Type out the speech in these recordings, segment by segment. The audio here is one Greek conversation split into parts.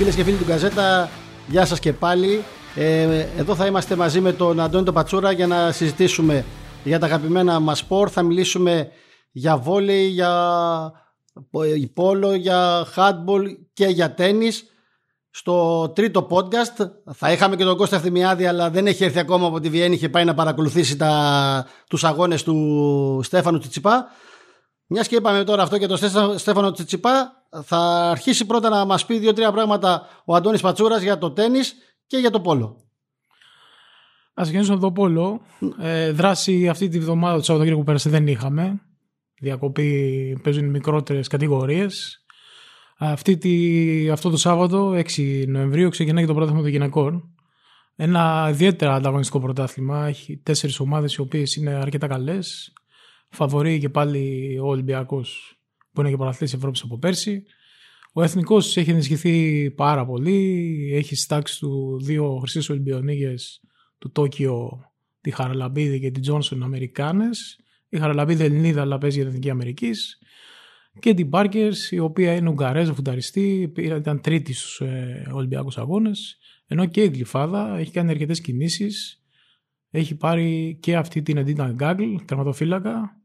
Φίλες και φίλοι του Γκαζέτα, γεια σας και πάλι. Ε, εδώ θα είμαστε μαζί με τον Αντώνη τον Πατσούρα για να συζητήσουμε για τα αγαπημένα μας σπορ. Θα μιλήσουμε για βόλεϊ, για πόλο, για handball και για τέννις στο τρίτο podcast. Θα είχαμε και τον Κώστα Θημιάδη, αλλά δεν έχει έρθει ακόμα από τη Βιέννη. Είχε πάει να παρακολουθήσει τα, τους αγώνες του Στέφανου Τσιτσιπά. Μιας και είπαμε τώρα αυτό και τον Στέφανο Τσιτσιπά, θα αρχίσει πρώτα να μας πει δύο-τρία πράγματα ο Αντώνης Πατσούρας για το τέννις και για το πόλο. Ας ξεκινήσουμε από το πόλο. Ε, δράση αυτή τη βδομάδα του Σαββατοκύριακου που πέρασε δεν είχαμε. Διακοπή παίζουν μικρότερες κατηγορίες. Αυτή τη, αυτό το Σάββατο, 6 Νοεμβρίου, ξεκινάει και το πρωτάθλημα των γυναικών. Ένα ιδιαίτερα ανταγωνιστικό πρωτάθλημα. Έχει τέσσερις ομάδες οι οποίες είναι αρκετά καλές. Φαβορεί και πάλι ο Ολυμπιακός που είναι και πρωταθλητής Ευρώπης από πέρσι. Ο εθνικός έχει ενισχυθεί πάρα πολύ. Έχει στάξει του δύο χρυσές Ολυμπιονίγε του Τόκιο, τη Χαραλαμπίδη και την Τζόνσον Αμερικάνες. Η Χαραλαμπίδη Ελληνίδα, αλλά παίζει για την Εθνική Αμερικής και την Πάρκερς, η οποία είναι Ουγγαρέζα φουνταριστή, ήταν τρίτη στους ε, Ολυμπιακούς Αγώνες. Ενώ και η Γλυφάδα έχει κάνει αρκετές κινήσεις. Έχει πάρει και αυτή την Εντίνα Γκάγκλ, τερματοφύλακα,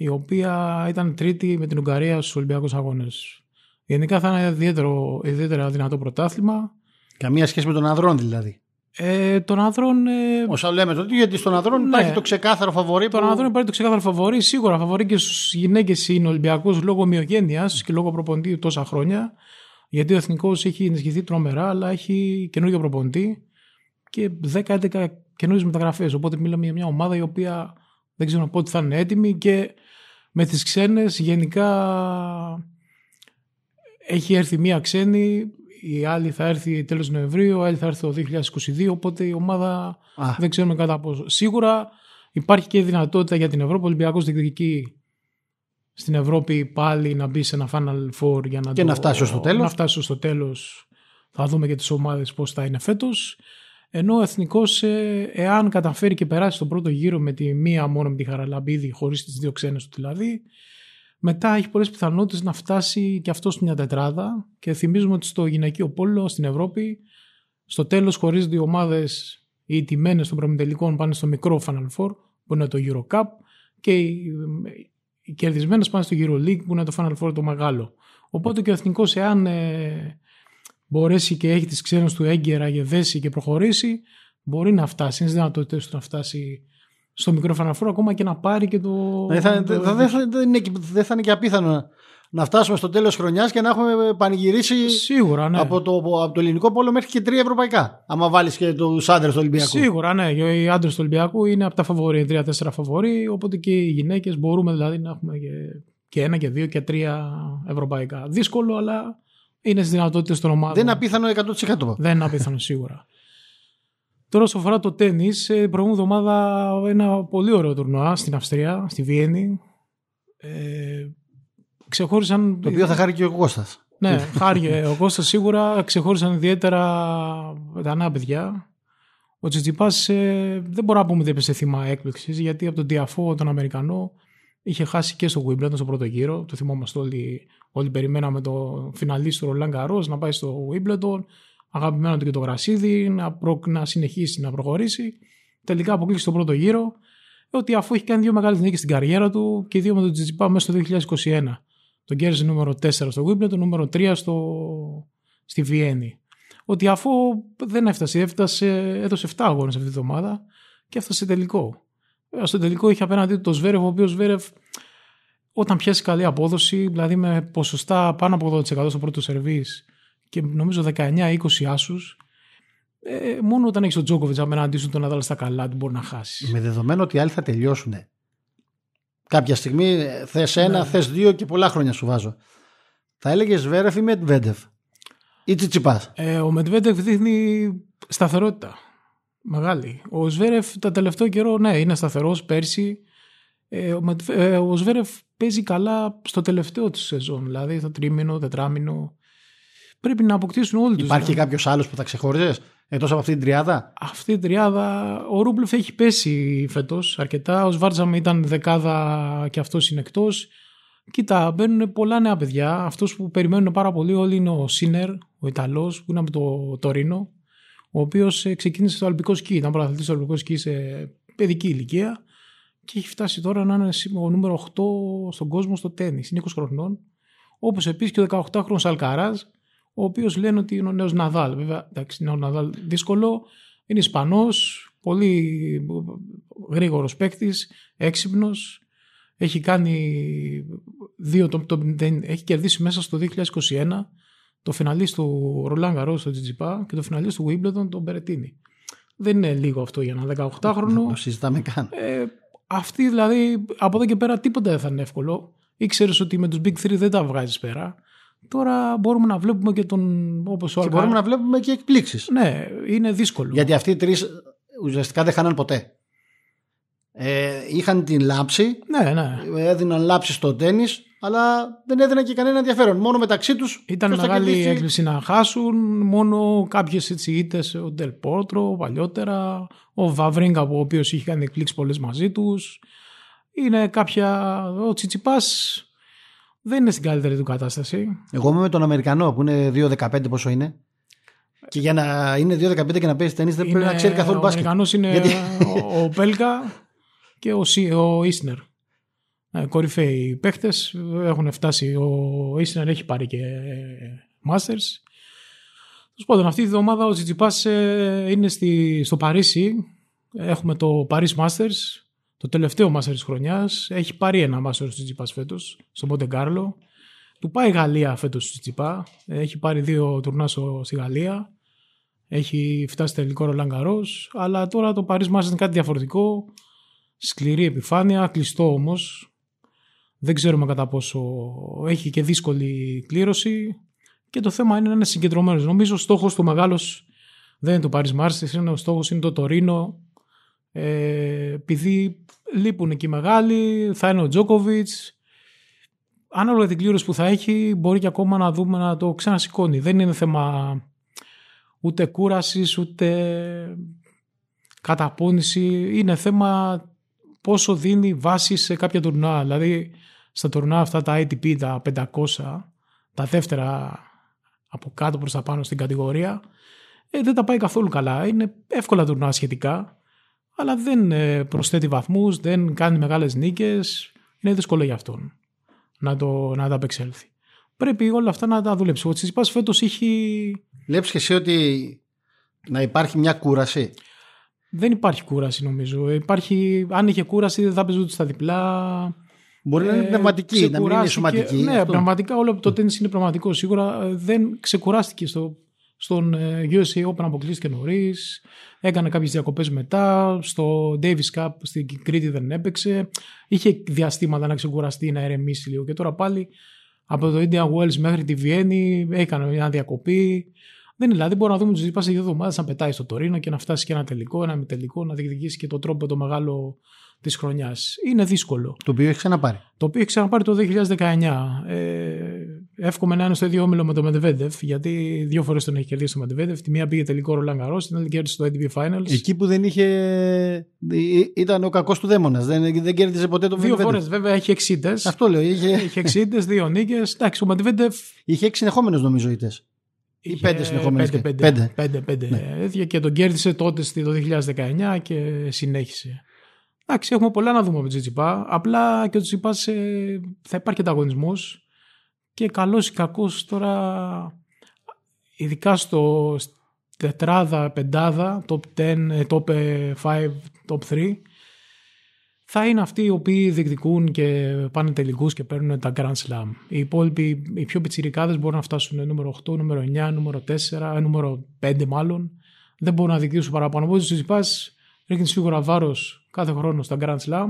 η οποία ήταν τρίτη με την Ουγγαρία στους Ολυμπιακούς Αγώνες. Γενικά θα είναι ιδιαίτερο, ιδιαίτερα δυνατό πρωτάθλημα. Καμία σχέση με τον ανδρών δηλαδή. Ε, τον άνδρων. Ε... Όσα λέμε τότε, γιατί στον άνδρων ναι. υπάρχει το ξεκάθαρο φαβορή. Τον που... άνδρων υπάρχει το ξεκάθαρο φαβορή. Σίγουρα φαβορή και στους γυναίκες είναι Ολυμπιακό λόγω ομοιογένειας και λόγω προπονητή τόσα χρόνια. Γιατί ο εθνικός έχει ενισχυθεί τρομερά, αλλά έχει καινούργιο προπονητή και 10-11 καινούριε μεταγραφές. Οπότε μιλάμε για μια ομάδα η οποία δεν ξέρω πότε θα είναι έτοιμη και με τις ξένες γενικά έχει έρθει μια ξένη η άλλη θα έρθει τέλος Νοεμβρίου, η άλλη θα έρθει το 2022. Οπότε η ομάδα Α. δεν ξέρουμε κατά πόσο. Σίγουρα υπάρχει και δυνατότητα για την Ευρώπη. Ο Ολυμπιακός διεκδικεί στην Ευρώπη πάλι να μπει σε ένα Final Four για να, και το, να φτάσει στο τέλος. Να φτάσει στο τέλος. Θα δούμε και τις ομάδες πώς θα είναι φέτος. Ενώ ο εθνικός, ε, εάν καταφέρει και περάσει τον πρώτο γύρο με τη μία μόνο με τη Χαραλαμπίδη, χωρίς τις δύο ξένες του δηλαδή, μετά έχει πολλές πιθανότητες να φτάσει και αυτό μια τετράδα. Και θυμίζουμε ότι στο γυναικείο πόλο στην Ευρώπη, στο τέλος χωρίζονται οι ομάδες, οι τιμένες των προμηθελικών πάνε στο μικρό Final Four, που είναι το Eurocup, και οι, οι κερδισμένες πάνε στο EuroLeague, που είναι το Final Four το μεγάλο. Οπότε και ο εθνικός, εάν ε, μπορέσει και έχει τις ξένες του έγκαιρα για δέσει και προχωρήσει, μπορεί να φτάσει. Είναι δυνατότητες του να φτάσει στο μικρό φαναφόρο ακόμα και να πάρει και το. Δεν θα, το... δεν θα, δεν είναι, δεν θα είναι και απίθανο να φτάσουμε στο τέλος χρονιάς και να έχουμε πανηγυρίσει Σίγουρα, ναι. από, το, από το ελληνικό πόλο μέχρι και τρία ευρωπαϊκά. Άμα βάλεις και τους άντρες του Ολυμπιακού. Σίγουρα, ναι. Οι άντρες του Ολυμπιακού είναι από τα φαβορή, τρία-τέσσερα φαβορή. Οπότε και οι γυναίκες μπορούμε δηλαδή να έχουμε και, και ένα και δύο και τρία ευρωπαϊκά. Δύσκολο, αλλά είναι στις δυνατότητες των ομάδων. Δεν είναι απίθανο 100%. Δεν είναι απίθανο σίγουρα. Τώρα, όσο αφορά το τέννη, ε, προηγούμενη εβδομάδα ένα πολύ ωραίο τουρνουά στην Αυστρία, στη Βιέννη. Ε, ξεχώρισαν. Το οποίο θα χάρηκε ο Κώστας. Ναι, χάρηκε ο Κώστας σίγουρα. Ξεχώρισαν ιδιαίτερα τα νέα παιδιά. Ο Τσιτσιπάς ε, δεν μπορώ να πούμε ότι έπεσε θύμα έκπληξης, γιατί από τον Τιαφό, τον Αμερικανό, είχε χάσει και στο Wimbledon στο πρώτο γύρο. Το θυμόμαστε όλοι. Όλοι περιμέναμε το φιναλίστρο Λαγκαρό να πάει στο Wimbledon αγαπημένο του και το γρασίδι, να, προ, να συνεχίσει να προχωρήσει. Τελικά αποκλείσει στον πρώτο γύρο. Ότι αφού έχει κάνει δύο μεγάλες νίκες στην καριέρα του και δύο με τον Τζιτζιπά μέσα στο 2021. Τον κέρδισε νούμερο 4 στο Wimbledon, το νούμερο 3 στο, στη Βιέννη. Ότι αφού δεν έφτασε, έφτασε έδωσε 7 αγώνες αυτή τη εβδομάδα και έφτασε τελικό. Στο τελικό είχε απέναντί του το Σβέρευ, ο οποίος Σβέρευ όταν πιάσει καλή απόδοση, δηλαδή με ποσοστά πάνω από 80% στο πρώτο σερβίς και νομίζω 19-20 άσους. Ε, μόνο όταν έχεις τον Τζόκοβιτς απέναντί σου τον Ναδάλ στα καλά του μπορεί να χάσεις. Με δεδομένο ότι οι άλλοι θα τελειώσουν. Κάποια στιγμή θες ένα, ναι. θες δύο και πολλά χρόνια σου βάζω. Θα έλεγες Βέρεφ ή Μετβέντεφ. Ή Τσιτσιπάς; Ε, ο Μετβέντεφ δείχνει σταθερότητα. Μεγάλη. Ο Σβέρεφ τα τελευταίο καιρό, ναι, είναι σταθερός πέρσι. Ε, ο, ε, ο Σβέρεφ παίζει καλά στο τελευταίο της σεζόν. Δηλαδή στο τρίμηνο, τετράμινο πρέπει να αποκτήσουν όλοι τους. Υπάρχει κάποιος άλλος που θα ξεχώριζες εκτός από αυτή την τριάδα; Αυτή την τριάδα. Ο Ρούμπλεφ έχει πέσει φέτος αρκετά. Ο Σβάρτζαμ ήταν δεκάδα και αυτός είναι εκτός. Κοίτα, μπαίνουν πολλά νέα παιδιά. Αυτός που περιμένουν πάρα πολύ όλοι είναι ο Σίνερ, ο Ιταλός, που είναι από το Τωρίνο, ο οποίος ε, ξεκίνησε στο Αλπικό σκι. Ήταν πρωταθλητή στο Αλπικό σκι σε παιδική ηλικία και έχει φτάσει τώρα να είναι ο νούμερο 8 στον κόσμο στο τέννη. Είναι 20 χρονών. Όπως επίσης και ο 18χρονο Αλκαράζ, ο οποίος λένε ότι είναι ο νέος Ναδάλ. Βέβαια, εντάξει, είναι ο Ναδάλ δύσκολο. Είναι Ισπανός, πολύ γρήγορος παίκτης, έξυπνος. Έχει κάνει δύο, το, το, έχει κερδίσει μέσα στο 2021 το φιναλίστ του Ρολάν Γαρός στο Τζιτζιπά και το φιναλίστ του Wimbledon τον Μπερετίνη. Δεν είναι λίγο αυτό για ένα 18χρονο. Το συζητάμε καν. Ε, αυτή δηλαδή από εδώ και πέρα τίποτα δεν θα είναι εύκολο. Ήξερες ότι με τους Big 3 δεν τα βγάζεις πέρα. Τώρα μπορούμε να βλέπουμε και τον. Όπως και μπορούμε να βλέπουμε και εκπλήξεις. Ναι, είναι δύσκολο. Γιατί αυτοί οι τρεις ουσιαστικά δεν χάναν ποτέ. Ε, είχαν την λάμψη. Ναι, ναι. Έδιναν λάμψη στο τέννη, αλλά δεν έδιναν και κανένα ενδιαφέρον. Μόνο μεταξύ τους. Ήταν μεγάλη έκπληξη να χάσουν. Μόνο κάποιες ήττες. Ο Ντελ Πόρτρο παλιότερα. Ο Βαβρίγκα, ο οποίος είχε κάνει εκπλήξεις πολλές μαζί τους. Είναι κάποια. Ο Τσιτσιπάς δεν είναι στην καλύτερη του κατάσταση. Εγώ είμαι με τον Αμερικανό που είναι 2-15 πόσο είναι. Και για να είναι 2-15 και να παίζει ταινί δεν πρέπει να ξέρει καθόλου μπάσκετ. Ο Αμερικανός είναι Γιατί... ο, ο Πέλκα και ο, ο Ίσνερ. Ε, κορυφαίοι παίχτε έχουν φτάσει. Ο Ίσνερ έχει πάρει και Masters. Τέλος πάντων, αυτή τη βδομάδα ο Τζιτζιπάς ε, είναι στη, στο Παρίσι. Έχουμε το Paris Masters, το τελευταίο Masters της χρονιάς. Έχει πάρει ένα Masters του Τζιτζιπάς φέτος, στο Μοντε Κάρλο. Του πάει η Γαλλία φέτος του Τζιτζιπά. Έχει πάρει δύο τουρνάς στη Γαλλία. Έχει φτάσει τελικό Ρολάν Αλλά τώρα το Paris Masters είναι κάτι διαφορετικό. Σκληρή επιφάνεια, κλειστό όμως. Δεν ξέρουμε κατά πόσο έχει και δύσκολη κλήρωση. Και το θέμα είναι να είναι συγκεντρωμένος. Νομίζω ο στόχος του μεγάλος δεν είναι το Paris Masters, είναι ο στόχος είναι το Τωρίνο. Ε, επειδή λείπουν και οι μεγάλοι, θα είναι ο Τζόκοβιτ. Ανάλογα την κλήρωση που θα έχει, μπορεί και ακόμα να δούμε να το ξανασηκώνει. Δεν είναι θέμα ούτε κούρασης, ούτε καταπώνηση. Είναι θέμα πόσο δίνει βάση σε κάποια τουρνά. Δηλαδή στα τουρνά αυτά τα ATP, τα 500, τα δεύτερα από κάτω προς τα πάνω στην κατηγορία, ε, δεν τα πάει καθόλου καλά. Είναι εύκολα τουρνά σχετικά, αλλά δεν ε, προσθέτει βαθμούς, δεν κάνει μεγάλες νίκες. Είναι δύσκολο για αυτόν να, το, να τα απεξέλθει. Πρέπει όλα αυτά να τα δουλέψει. Ο Τσιτσιπάς φέτος έχει... Βλέπεις και εσύ ότι να υπάρχει μια κούραση; Δεν υπάρχει κούραση νομίζω. Υπάρχει, αν είχε κούραση δεν θα παίζουν στα διπλά. Μπορεί να είναι ε, πνευματική, να μην είναι σωματική. Ναι, αυτό. πραγματικά όλο το τέννις είναι πραγματικό. Σίγουρα ε, δεν ξεκουράστηκε στο, στον ε, USA Open αποκλείστηκε νωρίς. Έκανε κάποιες διακοπές μετά. Στο Davis Cup στην Κρήτη δεν έπαιξε. Είχε διαστήματα να ξεκουραστεί, να ερεμήσει λίγο. Και τώρα πάλι από το Indian Wells μέχρι τη Βιέννη έκανε μια διακοπή. Δεν είναι δηλαδή, μπορούμε να δούμε του Ζήπα σε δύο εβδομάδες να πετάει στο Τωρίνο και να φτάσει και ένα τελικό, ένα μη τελικό, να διεκδικήσει και το τρόπο το μεγάλο της χρονιάς. Είναι δύσκολο. Το οποίο έχει ξαναπάρει. Το οποίο έχει ξαναπάρει το 2019. Ε, εύχομαι να είναι στο ίδιο όμιλο με το Medvedev, γιατί δύο φορές τον έχει κερδίσει το Medvedev. Τη μία πήγε τελικό Roland Garros, την άλλη κέρδισε το ATP Finals. Εκεί που δεν είχε. ήταν ο κακός του δαίμονας. Δεν, δεν κέρδισε ποτέ το Medvedev. Δύο φορές βέβαια έχει εξήντε. Αυτό λέω. Είχε, είχε εξήντε, δύο νίκες. Εντάξει, ο Medvedev. Είχε έξι συνεχόμενους νομίζω ήττες. Ή πέντε συνεχόμενες. Πέντε, πέντε, πέντε, πέντε, ναι. Και τον κέρδισε τότε το 2019 και συνέχισε. Εντάξει, έχουμε πολλά να δούμε με τον Τζιτζιπά. Απλά και ο Τζιτζιπά ε, θα υπάρχει ανταγωνισμός. Και καλός ή κακός τώρα, ειδικά στο τετράδα, πεντάδα, top 10, ε, top 5, ε, top 3, θα είναι αυτοί οι οποίοι διεκδικούν και πάνε τελικούς και παίρνουν τα Grand Slam. Οι υπόλοιποι, οι πιο πιτσιρικάδες μπορούν να φτάσουν νούμερο 8, νούμερο 9, νούμερο 4, νούμερο 5 μάλλον. Δεν μπορούν να διεκδικήσουν παραπάνω. Οπότε ο Τσιτσιπάς ρίχνεις σίγουρα βάρος κάθε χρόνο στα Grand Slam,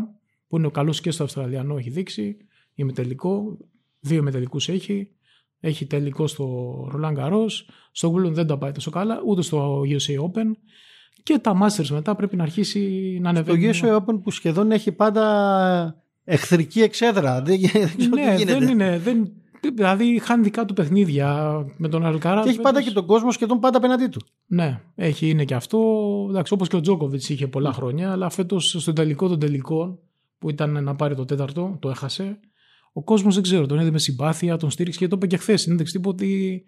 που είναι ο καλός και στο Αυστραλιανό έχει δείξει, τελικό, δύο μετελικούς έχει, έχει τελικό στο Roland Garros, στο Wimbledon δεν τα πάει τόσο καλά, ούτε στο USA Open και τα Masters μετά πρέπει να αρχίσει να ανεβαίνει. Το US Open που σχεδόν έχει πάντα εχθρική εξέδρα. Δεν, δεν ναι, τι δεν είναι. Δεν, δηλαδή χάνει δικά του παιχνίδια με τον Αλκαρά. Και έχει πάντα και τον κόσμο σχεδόν πάντα απέναντί του. Ναι, έχει, είναι και αυτό. Εντάξει, όπως και ο Τζόκοβιτ είχε πολλά χρόνια, αλλά φέτος στον τελικό των τελικών που ήταν να πάρει το τέταρτο, το έχασε. ο κόσμος δεν ξέρω, τον είδε με συμπάθεια, τον στήριξε και το είπε και χθες. Είναι τύπου ότι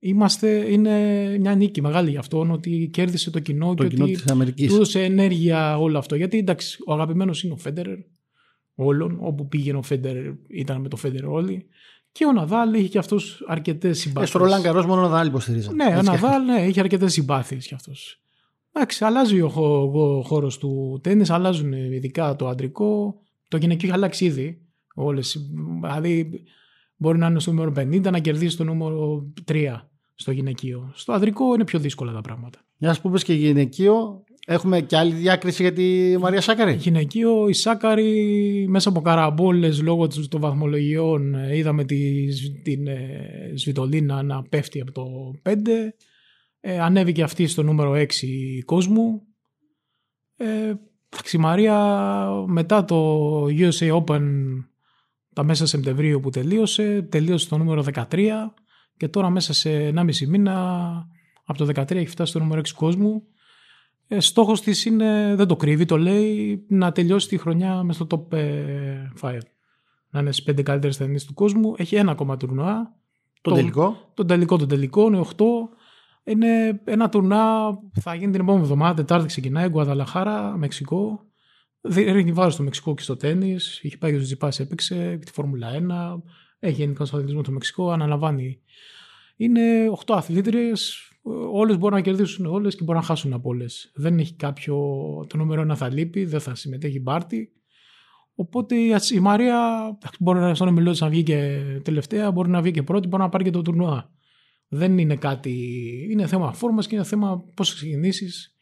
είμαστε, είναι μια νίκη μεγάλη για αυτόν ότι κέρδισε το κοινό το και κοινό ότι της Αμερικής. του έδωσε ενέργεια όλο αυτό. Γιατί εντάξει, ο αγαπημένος είναι ο Φέντερερ όλων. Όπου πήγαινε ο Φέντερερ ήταν με το Φέντερερ όλοι. Και ο Ναδάλ είχε και αυτός αρκετές Ε, συμπάθειες. στο Ρολάν Καρός μόνο ο Ναδάλ υποστηρίζαν. Ναι, ο Έτσι. Ναδάλ ναι, είχε αρκετές συμπάθειες κι αυτός. Εντάξει, αλλάζει ο, χω- ο χώρος του τέννη, αλλάζουν ειδικά το αντρικό. Το γυναικείο έχει αλλάξει ήδη. Όλες, δηλαδή, μπορεί να είναι στο νούμερο 50 να κερδίσει το νούμερο 3 στο γυναικείο. Στο ανδρικό είναι πιο δύσκολα τα πράγματα. Για να πούμε και γυναικείο, έχουμε και άλλη διάκριση για τη Μαρία Σάκαρη; Γυναικείο, η Σάκαρη μέσα από καραμπόλες λόγω τους- των βαθμολογιών ε, είδαμε τη, σ- την ε, Σβιτολίνα να πέφτει από το 5. Ε, ανέβηκε αυτή στο νούμερο 6 κόσμου. Ε, εντάξει, η Μαρία μετά το USA Open τα μέσα Σεπτεμβρίου που τελείωσε, τελείωσε στο νούμερο 13 και τώρα μέσα σε 1,5 μήνα από το 13 έχει φτάσει στο νούμερο 6 κόσμου. Ε, στόχος της είναι, δεν το κρύβει, το λέει, να τελειώσει τη χρονιά με στο top 5. Να είναι στις 5 καλύτερες ταινίες του κόσμου. Έχει ένα ακόμα τουρνουά. Τον τελικό; Τον τελικό, τον τελικό, είναι 8. Είναι ένα τουρνά που θα γίνει την επόμενη εβδομάδα, Τετάρτη ξεκινάει, Γκουαδαλαχάρα, Μεξικό. Δι- Ρίχνει βάρος στο Μεξικό και στο τέννη. Έχει πάει και ο Τζιπάς, έπαιξε τη Φόρμουλα 1. Έχει γενικά στο αθλητισμό το Μεξικό. Αναλαμβάνει. Είναι 8 αθλήτριες. Όλες μπορούν να κερδίσουν όλες και μπορούν να χάσουν από όλες. Δεν έχει κάποιο. Το νούμερο ένα θα λείπει, δεν θα συμμετέχει μπάρτι. Οπότε η Ατς- η Μαρία εντάξει, μπορεί να στον ομιλό της να βγει και τελευταία, μπορεί να βγει και πρώτη, μπορεί να πάρει και το τουρνουά. Δεν είναι κάτι. Είναι θέμα φόρμας και είναι θέμα πώς θα ξεκινήσεις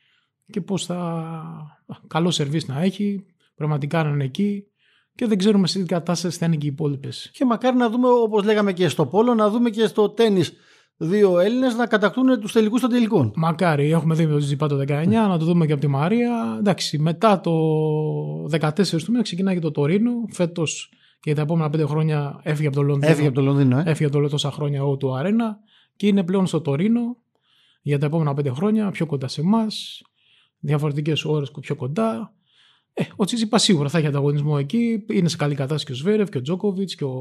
και πώς θα. Καλό σερβίς να έχει, πραγματικά να είναι εκεί και δεν ξέρουμε σε τι κατάσταση θα είναι και οι υπόλοιπες. Και μακάρι να δούμε, όπως λέγαμε και στο Πόλο, να δούμε και στο τέννη δύο Έλληνες να κατακτούν τους τελικούς των τελικών. Μακάρι, έχουμε δει το Ζιπά το 19, να το δούμε και από τη Μαρία. Εντάξει, μετά το 14 του μήνα ξεκινάει και το Τωρίνο. Φέτος και τα επόμενα πέντε χρόνια έφυγε από το Λονδίνο. Έφυγε από το Λονδίνο, ε. Έφυγε από το τόσα χρόνια ο του Αρένα και είναι πλέον στο Τωρίνο για τα επόμενα πέντε χρόνια, πιο κοντά σε εμάς. Διαφορετικές ώρες πιο κοντά. Ε, ο Τσίτσιπα σίγουρα θα έχει ανταγωνισμό εκεί. Είναι σε καλή κατάσταση και ο Σβέρευ και ο Τζόκοβιτς και ο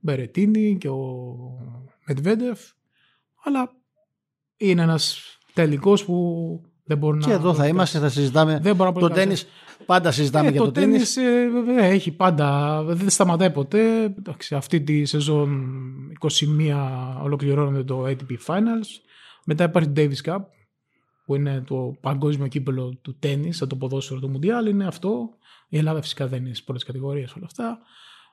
Μπερετίνη και ο Μετβέντεφ. Αλλά είναι ένας τελικός που δεν μπορεί να. Και εδώ θα είμαστε, θα συζητάμε. Δεν μπορώ να Το προδικάσω. τέννη, πάντα συζητάμε Ε, για το το τέννη. τέννις ε, βέβαια, έχει πάντα, δεν σταματάει ποτέ. Εντάξει, αυτή τη σεζόν 21 ολοκληρώνεται το ATP Finals. Μετά υπάρχει το Davis Cup που είναι το παγκόσμιο κύπελο του τέννις, σαν το ποδόσφαιρο του Μουντιάλ, είναι αυτό. Η Ελλάδα φυσικά δεν είναι στις πρώτες κατηγορίες όλα αυτά.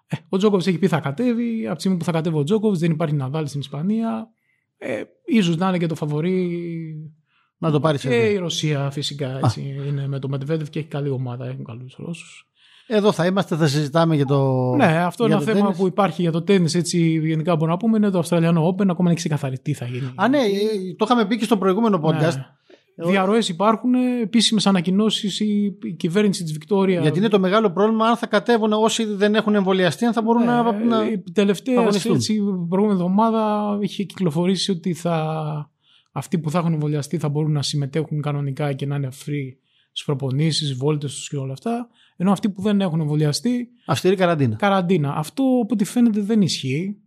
Ε, ο Τζόκοβιτς έχει πει θα κατέβει. Από τη στιγμή που θα κατέβει ο Τζόκοβιτς, δεν υπάρχει Ναδάλ στην Ισπανία. Ε, ίσως να είναι και το φαβορή Να το πάρει και η Ρωσία φυσικά έτσι, είναι με το Μετβέντεφ και έχει καλή ομάδα, έχουν καλούς Ρώσους. Εδώ θα είμαστε, θα συζητάμε για το. Ναι, αυτό είναι για ένα το θέμα τέννις. που υπάρχει για το τέννη. Έτσι, γενικά μπορούμε να πούμε είναι το Αυστραλιανό Open. Ακόμα δεν έχει ξεκαθαριστεί τι θα γίνει. Α, ναι, ε, το είχαμε πει και στο προηγούμενο podcast. Ναι. Διαρροές υπάρχουν, επίσημες ανακοινώσεις. Η, η κυβέρνηση της Βικτόρια. Γιατί είναι το μεγάλο πρόβλημα αν θα κατέβουν όσοι δεν έχουν εμβολιαστεί, αν θα μπορούν να. να... Ε, Η τελευταία αγωνιστούν. έτσι, η προηγούμενη εβδομάδα είχε κυκλοφορήσει ότι θα, αυτοί που θα έχουν εμβολιαστεί θα μπορούν να συμμετέχουν κανονικά και να είναι free στις προπονήσεις, βόλτες τους και όλα αυτά. Ενώ αυτοί που δεν έχουν εμβολιαστεί Αυστηρή καραντίνα. καραντίνα. Αυτό από ό,τι φαίνεται δεν ισχύει.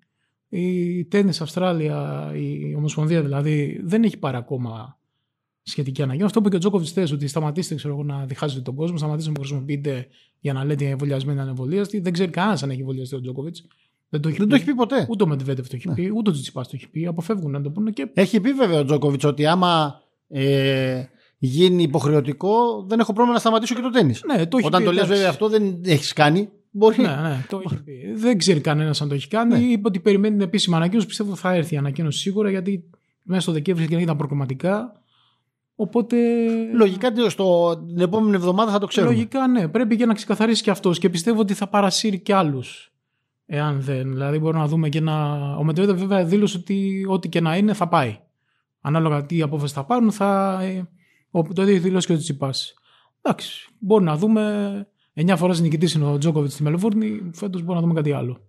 Η Τέννις Αυστράλια, η Ομοσπονδία δηλαδή, δεν έχει πάρει ακόμα σχετική αναγκαία. Αυτό που είπε και ο Τζόκοβιτς χθες, ότι σταματήστε ξέρω, εγώ, να διχάζετε τον κόσμο, σταματήστε να χρησιμοποιείτε για να λέτε εμβολιασμένοι ανεμβολίαστοι. Δεν ξέρει κανένας αν έχει εμβολιαστεί ο Τζόκοβιτς. Δεν το έχει Δεν πει. το έχει πει ποτέ. Ούτε ο Μετβέντεφ το έχει Ναι. πει, ούτε ο Τζιτσιπάς το έχει πει. Αποφεύγουν να το πούνε και. Έχει πει βέβαια ο Τζόκοβιτς ότι άμα ε, γίνει υποχρεωτικό, δεν έχω πρόβλημα να σταματήσω και το τέννη. Ναι, το έχει Όταν πει, το λες εντάξει. βέβαια αυτό δεν έχεις κάνει. Μπορεί. Ναι, ναι, το έχει πει. Δεν ξέρει κανένας αν το έχει κάνει. Ναι. Είπε ότι περιμένει την επίσημη ανακοίνωση. Πιστεύω θα έρθει η ανακοίνωση σίγουρα γιατί μέσα στο Δεκέμβρη και ήταν προκριματικά. Οπότε. Λογικά στο, την επόμενη εβδομάδα θα το ξέρουμε. Λογικά ναι, πρέπει και να ξεκαθαρίσει και αυτός και πιστεύω ότι θα παρασύρει και άλλους. Εάν δεν. Δηλαδή, μπορούμε να δούμε και να. Ο Μετβέντεφ βέβαια δήλωσε ότι ό,τι και να είναι θα πάει. Ανάλογα τι απόφαση θα πάρουν, θα. ε, ο- Το ίδιο έχει δηλώσει και ο Τσιπάς. Εντάξει, μπορεί να δούμε. 9 φορές νικητής είναι ο Τζόκοβιτς στη Μελβούρνη. Φέτος μπορεί να δούμε κάτι άλλο.